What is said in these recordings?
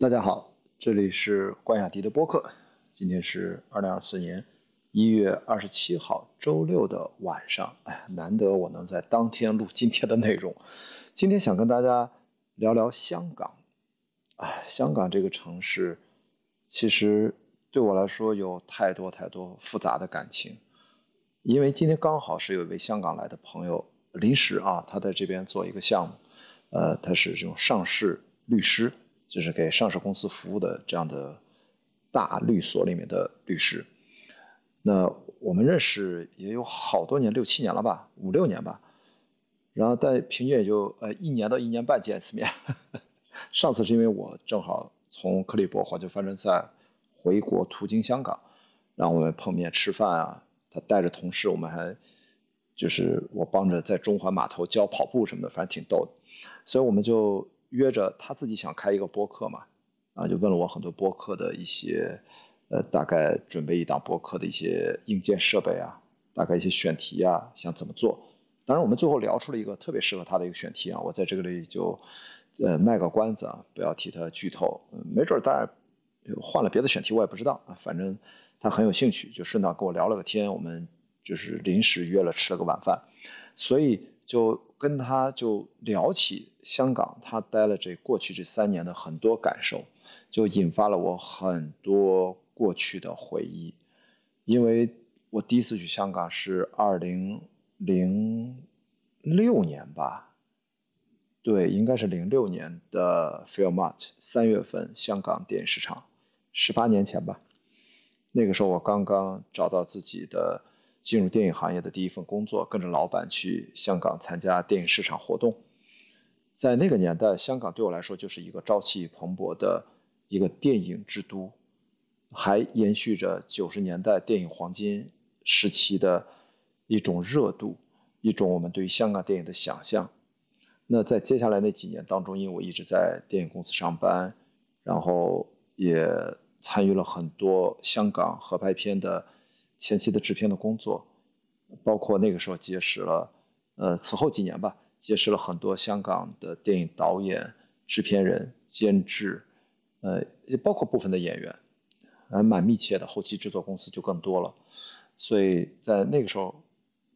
大家好，这里是关雅迪的播客。今天是二零二四年一月二十七号周六的晚上，哎，难得我能在当天录今天的内容。今天想跟大家聊聊香港。哎，香港这个城市，其实对我来说有太多太多复杂的感情。因为今天刚好是有一位香港来的朋友临时啊，他在这边做一个项目，呃，他是这种上市律师。就是给上市公司服务的这样的大律所里面的律师，那我们认识也有好多年，六七年了吧，五六年吧。然后在平均也就呃一年到一年半见一次面。上次是因为我正好从克利伯环球帆船赛回国途经香港，然后我们碰面吃饭啊，他带着同事，我们还就是我帮着在中环码头教跑步什么的，反正挺逗的。所以我们就。约着他自己想开一个播客嘛，啊，就问了我很多播客的一些，呃，大概准备一档播客的一些硬件设备啊，大概一些选题啊，想怎么做。当然，我们最后聊出了一个特别适合他的一个选题啊，我在这个里就，呃，卖个关子啊，不要替他剧透，没准大家换了别的选题我也不知道啊，反正他很有兴趣，就顺道跟我聊了个天，我们就是临时约了吃了个晚饭，所以就。跟他就聊起香港，他待了这过去这三年的很多感受，就引发了我很多过去的回忆。因为我第一次去香港是二零零六年吧，对，应该是零六年的 Filmart 三月份香港电影市场，十八年前吧。那个时候我刚刚找到自己的。进入电影行业的第一份工作，跟着老板去香港参加电影市场活动。在那个年代，香港对我来说就是一个朝气蓬勃的一个电影之都，还延续着九十年代电影黄金时期的一种热度，一种我们对于香港电影的想象。那在接下来那几年当中，因为我一直在电影公司上班，然后也参与了很多香港合拍片的。前期的制片的工作，包括那个时候结识了，呃，此后几年吧，结识了很多香港的电影导演、制片人、监制，呃，也包括部分的演员，还蛮密切的。后期制作公司就更多了，所以在那个时候，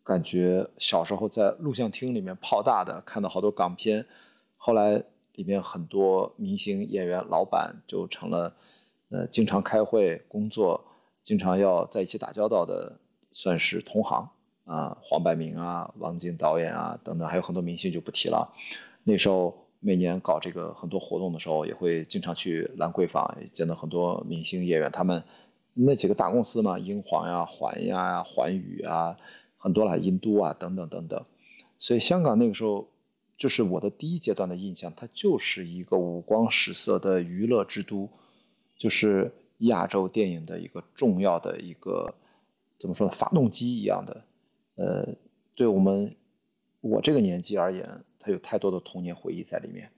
感觉小时候在录像厅里面泡大的，看到好多港片，后来里面很多明星演员、老板就成了，呃，经常开会工作。经常要在一起打交道的，算是同行啊，黄百鸣啊，王晶导演啊等等，还有很多明星就不提了。那时候每年搞这个很多活动的时候，也会经常去兰桂坊，见到很多明星演员。他们那几个大公司嘛，英皇呀、环呀、环宇啊，很多了，英都啊等等等等。所以香港那个时候，就是我的第一阶段的印象，它就是一个五光十色的娱乐之都，就是。亚洲电影的一个重要的一个怎么说呢？发动机一样的，呃，对我们我这个年纪而言，它有太多的童年回忆在里面，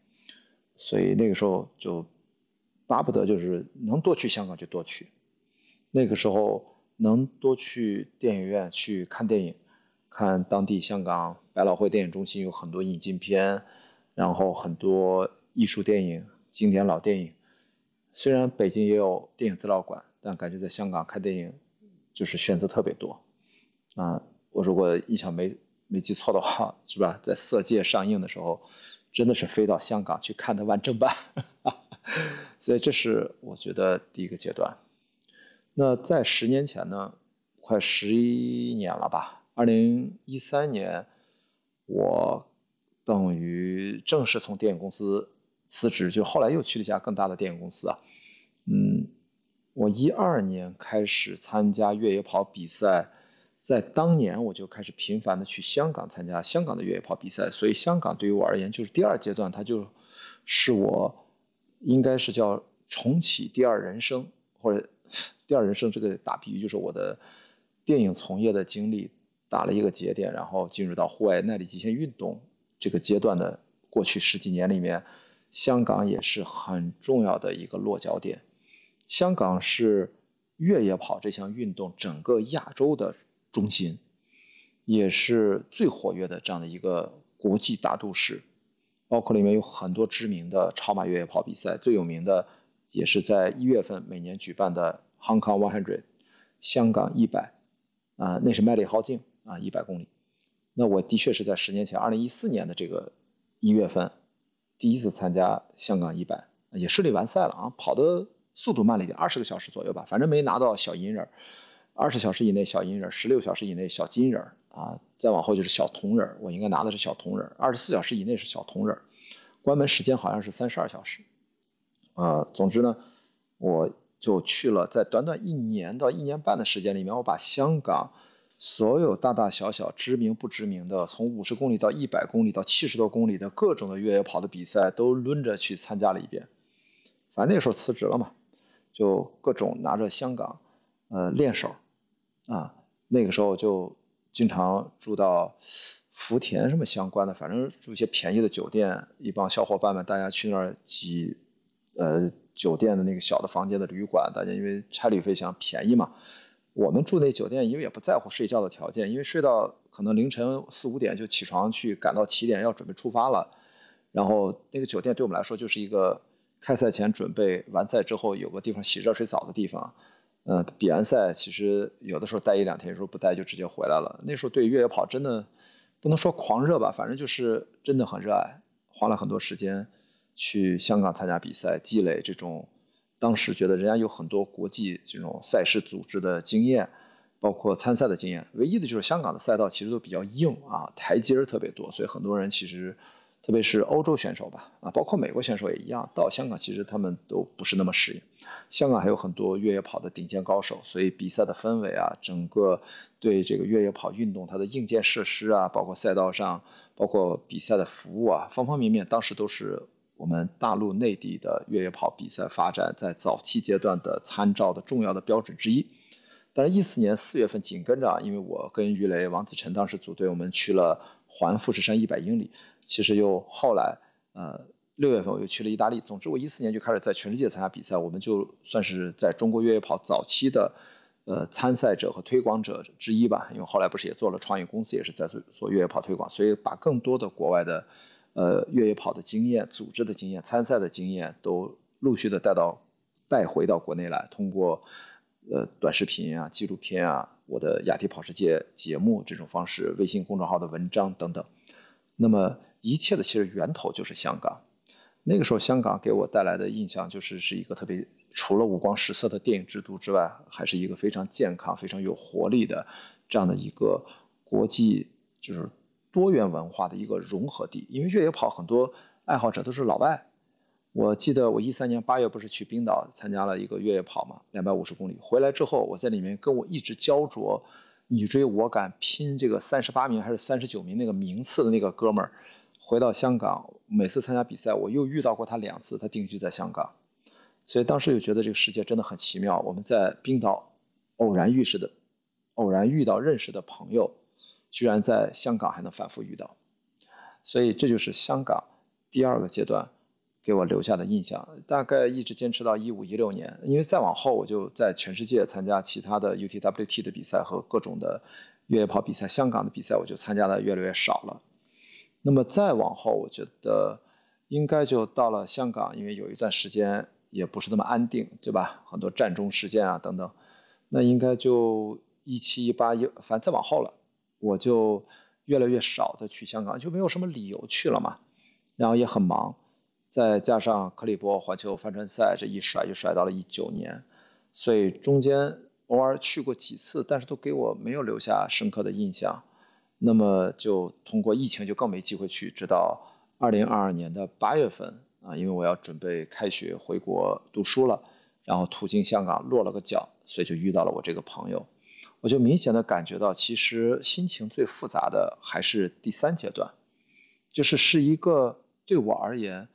所以那个时候就巴不得就是能多去香港就多去。那个时候能多去电影院去看电影，看当地香港百老汇电影中心有很多引进片，然后很多艺术电影、经典老电影。虽然北京也有电影资料馆，但感觉在香港看电影就是选择特别多啊！我如果印象没没记错的话，是吧？在《色戒》上映的时候，真的是飞到香港去看的完整版，所以这是我觉得第一个阶段。那在十年前呢，快十一年了吧？二零一三年，我等于正式从电影公司。辞职就后来又去了一家更大的电影公司啊，嗯，我一二年开始参加越野跑比赛，在当年我就开始频繁的去香港参加香港的越野跑比赛，所以香港对于我而言就是第二阶段，它就是我应该是叫重启第二人生或者第二人生这个打比喻就是我的电影从业的经历打了一个节点，然后进入到户外耐力极限运动这个阶段的过去十几年里面。香港也是很重要的一个落脚点，香港是越野跑这项运动整个亚洲的中心，也是最活跃的这样的一个国际大都市，包括里面有很多知名的超马越野跑比赛，最有名的也是在一月份每年举办的 Hong Kong One Hundred，香港一百，啊，那是麦理浩径啊，一百公里。那我的确是在十年前，二零一四年的这个一月份，第一次参加香港一百，也顺利完赛了啊，跑的速度慢了一点，二十个小时左右吧，反正没拿到小银人，二十小时以内小银人，十六小时以内小金人啊，再往后就是小铜人，我应该拿的是小铜人，二十四小时以内是小铜人，关门时间好像是三十二小时，啊，总之呢，我就去了，在短短一年到一年半的时间里面，我把香港。所有大大小小、知名不知名的，从五十公里到一百公里到七十多公里的各种的越野跑的比赛，都抡着去参加了一遍。反正那时候辞职了嘛，就各种拿着香港呃练手啊。那个时候就经常住到福田什么相关的，反正住一些便宜的酒店，一帮小伙伴们大家去那儿挤呃酒店的那个小的房间的旅馆，大家因为差旅费想便宜嘛。我们住那酒店，因为也不在乎睡觉的条件，因为睡到可能凌晨四五点就起床去赶到起点要准备出发了。然后那个酒店对我们来说就是一个开赛前准备完赛之后有个地方洗热水澡的地方。嗯，比完赛其实有的时候待一两天，有时候不待就直接回来了。那时候对越野跑真的不能说狂热吧，反正就是真的很热爱，花了很多时间去香港参加比赛，积累这种。当时觉得人家有很多国际这种赛事组织的经验，包括参赛的经验，唯一的就是香港的赛道其实都比较硬啊，台阶儿特别多，所以很多人其实，特别是欧洲选手吧，啊，包括美国选手也一样，到香港其实他们都不是那么适应。香港还有很多越野跑的顶尖高手，所以比赛的氛围啊，整个对这个越野跑运动它的硬件设施啊，包括赛道上，包括比赛的服务啊，方方面面，当时都是。我们大陆内地的越野跑比赛发展在早期阶段的参照的重要的标准之一。但是，一四年四月份紧跟着，因为我跟于雷、王子晨当时组队，我们去了环富士山一百英里。其实又后来，呃，六月份我又去了意大利。总之，我一四年就开始在全世界参加比赛，我们就算是在中国越野跑早期的呃参赛者和推广者之一吧。因为后来不是也做了创业公司，也是在做做越野跑推广，所以把更多的国外的。呃，越野跑的经验、组织的经验、参赛的经验都陆续的带到、带回到国内来，通过呃短视频啊、纪录片啊、我的雅迪跑世界节目这种方式、微信公众号的文章等等。那么一切的其实源头就是香港。那个时候香港给我带来的印象就是是一个特别除了五光十色的电影制度之外，还是一个非常健康、非常有活力的这样的一个国际就是。多元文化的一个融合地，因为越野跑很多爱好者都是老外。我记得我一三年八月不是去冰岛参加了一个越野跑嘛，两百五十公里。回来之后，我在里面跟我一直焦灼、你追我赶拼这个三十八名还是三十九名那个名次的那个哥们儿，回到香港，每次参加比赛我又遇到过他两次，他定居在香港，所以当时就觉得这个世界真的很奇妙。我们在冰岛偶然遇识的，偶然遇到认识的朋友。居然在香港还能反复遇到，所以这就是香港第二个阶段给我留下的印象。大概一直坚持到一五一六年，因为再往后我就在全世界参加其他的 UTWT 的比赛和各种的越野跑比赛，香港的比赛我就参加的越来越少了。那么再往后，我觉得应该就到了香港，因为有一段时间也不是那么安定，对吧？很多战中事件啊等等，那应该就一七一八一，反正再往后了。我就越来越少的去香港，就没有什么理由去了嘛，然后也很忙，再加上克里伯环球帆船赛这一甩就甩到了一九年，所以中间偶尔去过几次，但是都给我没有留下深刻的印象。那么就通过疫情就更没机会去，直到二零二二年的八月份啊，因为我要准备开学回国读书了，然后途经香港落了个脚，所以就遇到了我这个朋友。我就明显的感觉到，其实心情最复杂的还是第三阶段，就是是一个对我而言，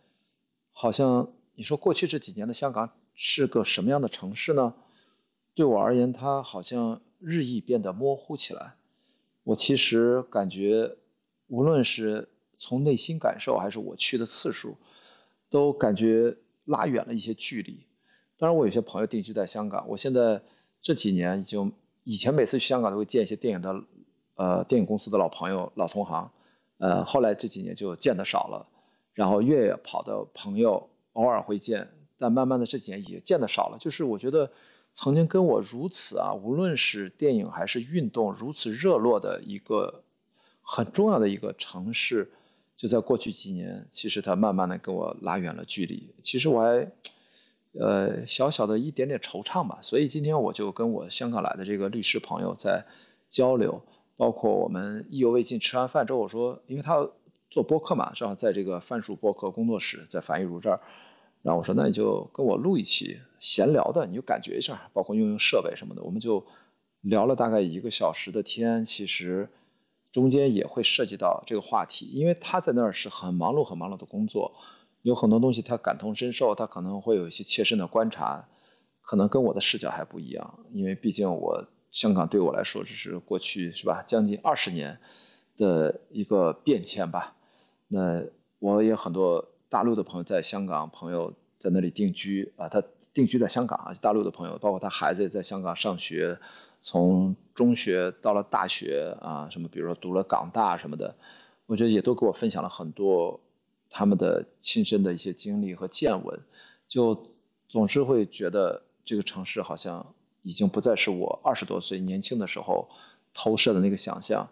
好像你说过去这几年的香港是个什么样的城市呢？对我而言，它好像日益变得模糊起来。我其实感觉，无论是从内心感受，还是我去的次数，都感觉拉远了一些距离。当然，我有些朋友定居在香港，我现在这几年已经。以前每次去香港都会见一些电影的，呃，电影公司的老朋友、老同行，呃，后来这几年就见得少了。然后越野跑的朋友偶尔会见，但慢慢的这几年也见得少了。就是我觉得曾经跟我如此啊，无论是电影还是运动如此热络的一个很重要的一个城市，就在过去几年，其实它慢慢的跟我拉远了距离。其实我还呃小小的一点点惆怅吧。所以今天我就跟我香港来的这个律师朋友在交流，包括我们意犹未尽，吃完饭之后我说，因为他。做播客嘛，正好在这个番薯播客工作室，在樊一茹这儿，然后我说那你就跟我录一期闲聊的，你就感觉一下，包括用用设备什么的，我们就聊了大概一个小时的天。其实中间也会涉及到这个话题，因为他在那儿是很忙碌、很忙碌的工作，有很多东西他感同身受，他可能会有一些切身的观察，可能跟我的视角还不一样，因为毕竟我香港对我来说，这是过去是吧，将近二十年的一个变迁吧。那我也很多大陆的朋友在香港，朋友在那里定居啊，他定居在香港啊，大陆的朋友，包括他孩子也在香港上学，从中学到了大学啊，什么比如说读了港大什么的，我觉得也都给我分享了很多他们的亲身的一些经历和见闻，就总是会觉得这个城市好像已经不再是我二十多岁年轻的时候投射的那个想象，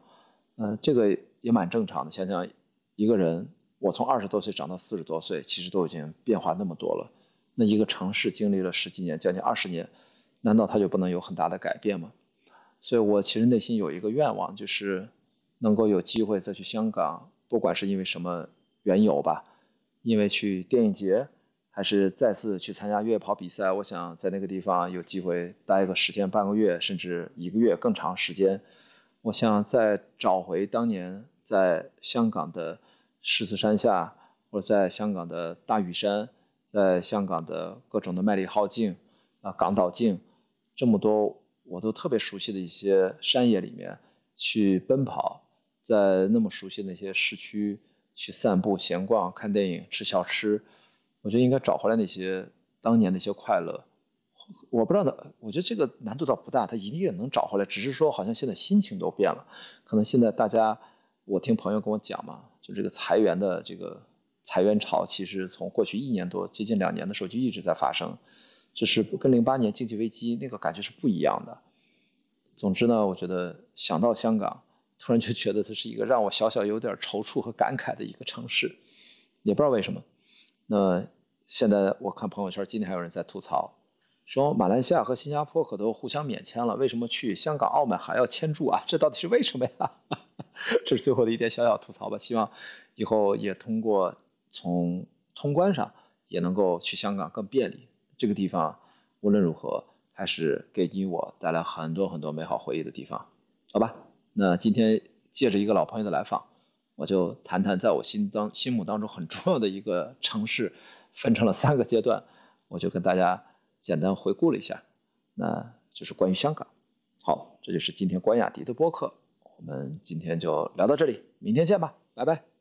嗯，这个也蛮正常的，想想。一个人，我从二十多岁长到四十多岁，其实都已经变化那么多了。那一个城市经历了十几年，将近二十年，难道它就不能有很大的改变吗？所以我其实内心有一个愿望，就是能够有机会再去香港，不管是因为什么缘由吧，因为去电影节，还是再次去参加越野跑比赛，我想在那个地方有机会待个十天半个月，甚至一个月更长时间。我想再找回当年在香港的。狮子山下，或者在香港的大屿山，在香港的各种的麦理浩径啊、港岛径，这么多我都特别熟悉的一些山野里面去奔跑，在那么熟悉的一些市区去散步、闲逛、看电影、吃小吃，我觉得应该找回来那些当年那些快乐。我不知道的，我觉得这个难度倒不大，他一定也能找回来，只是说好像现在心情都变了，可能现在大家。我听朋友跟我讲嘛，就这个裁员的这个裁员潮，其实从过去一年多接近两年的时候就一直在发生，就是跟零八年经济危机那个感觉是不一样的。总之呢，我觉得想到香港，突然就觉得它是一个让我小小有点踌躇和感慨的一个城市，也不知道为什么。那现在我看朋友圈，今天还有人在吐槽，说马来西亚和新加坡可都互相免签了，为什么去香港、澳门还要签注啊？这到底是为什么呀？这是最后的一点小小吐槽吧，希望以后也通过从通关上也能够去香港更便利。这个地方无论如何还是给你我带来很多很多美好回忆的地方，好吧？那今天借着一个老朋友的来访，我就谈谈在我心当心目当中很重要的一个城市，分成了三个阶段，我就跟大家简单回顾了一下，那就是关于香港。好，这就是今天关雅迪的播客。我们今天就聊到这里，明天见吧，拜拜。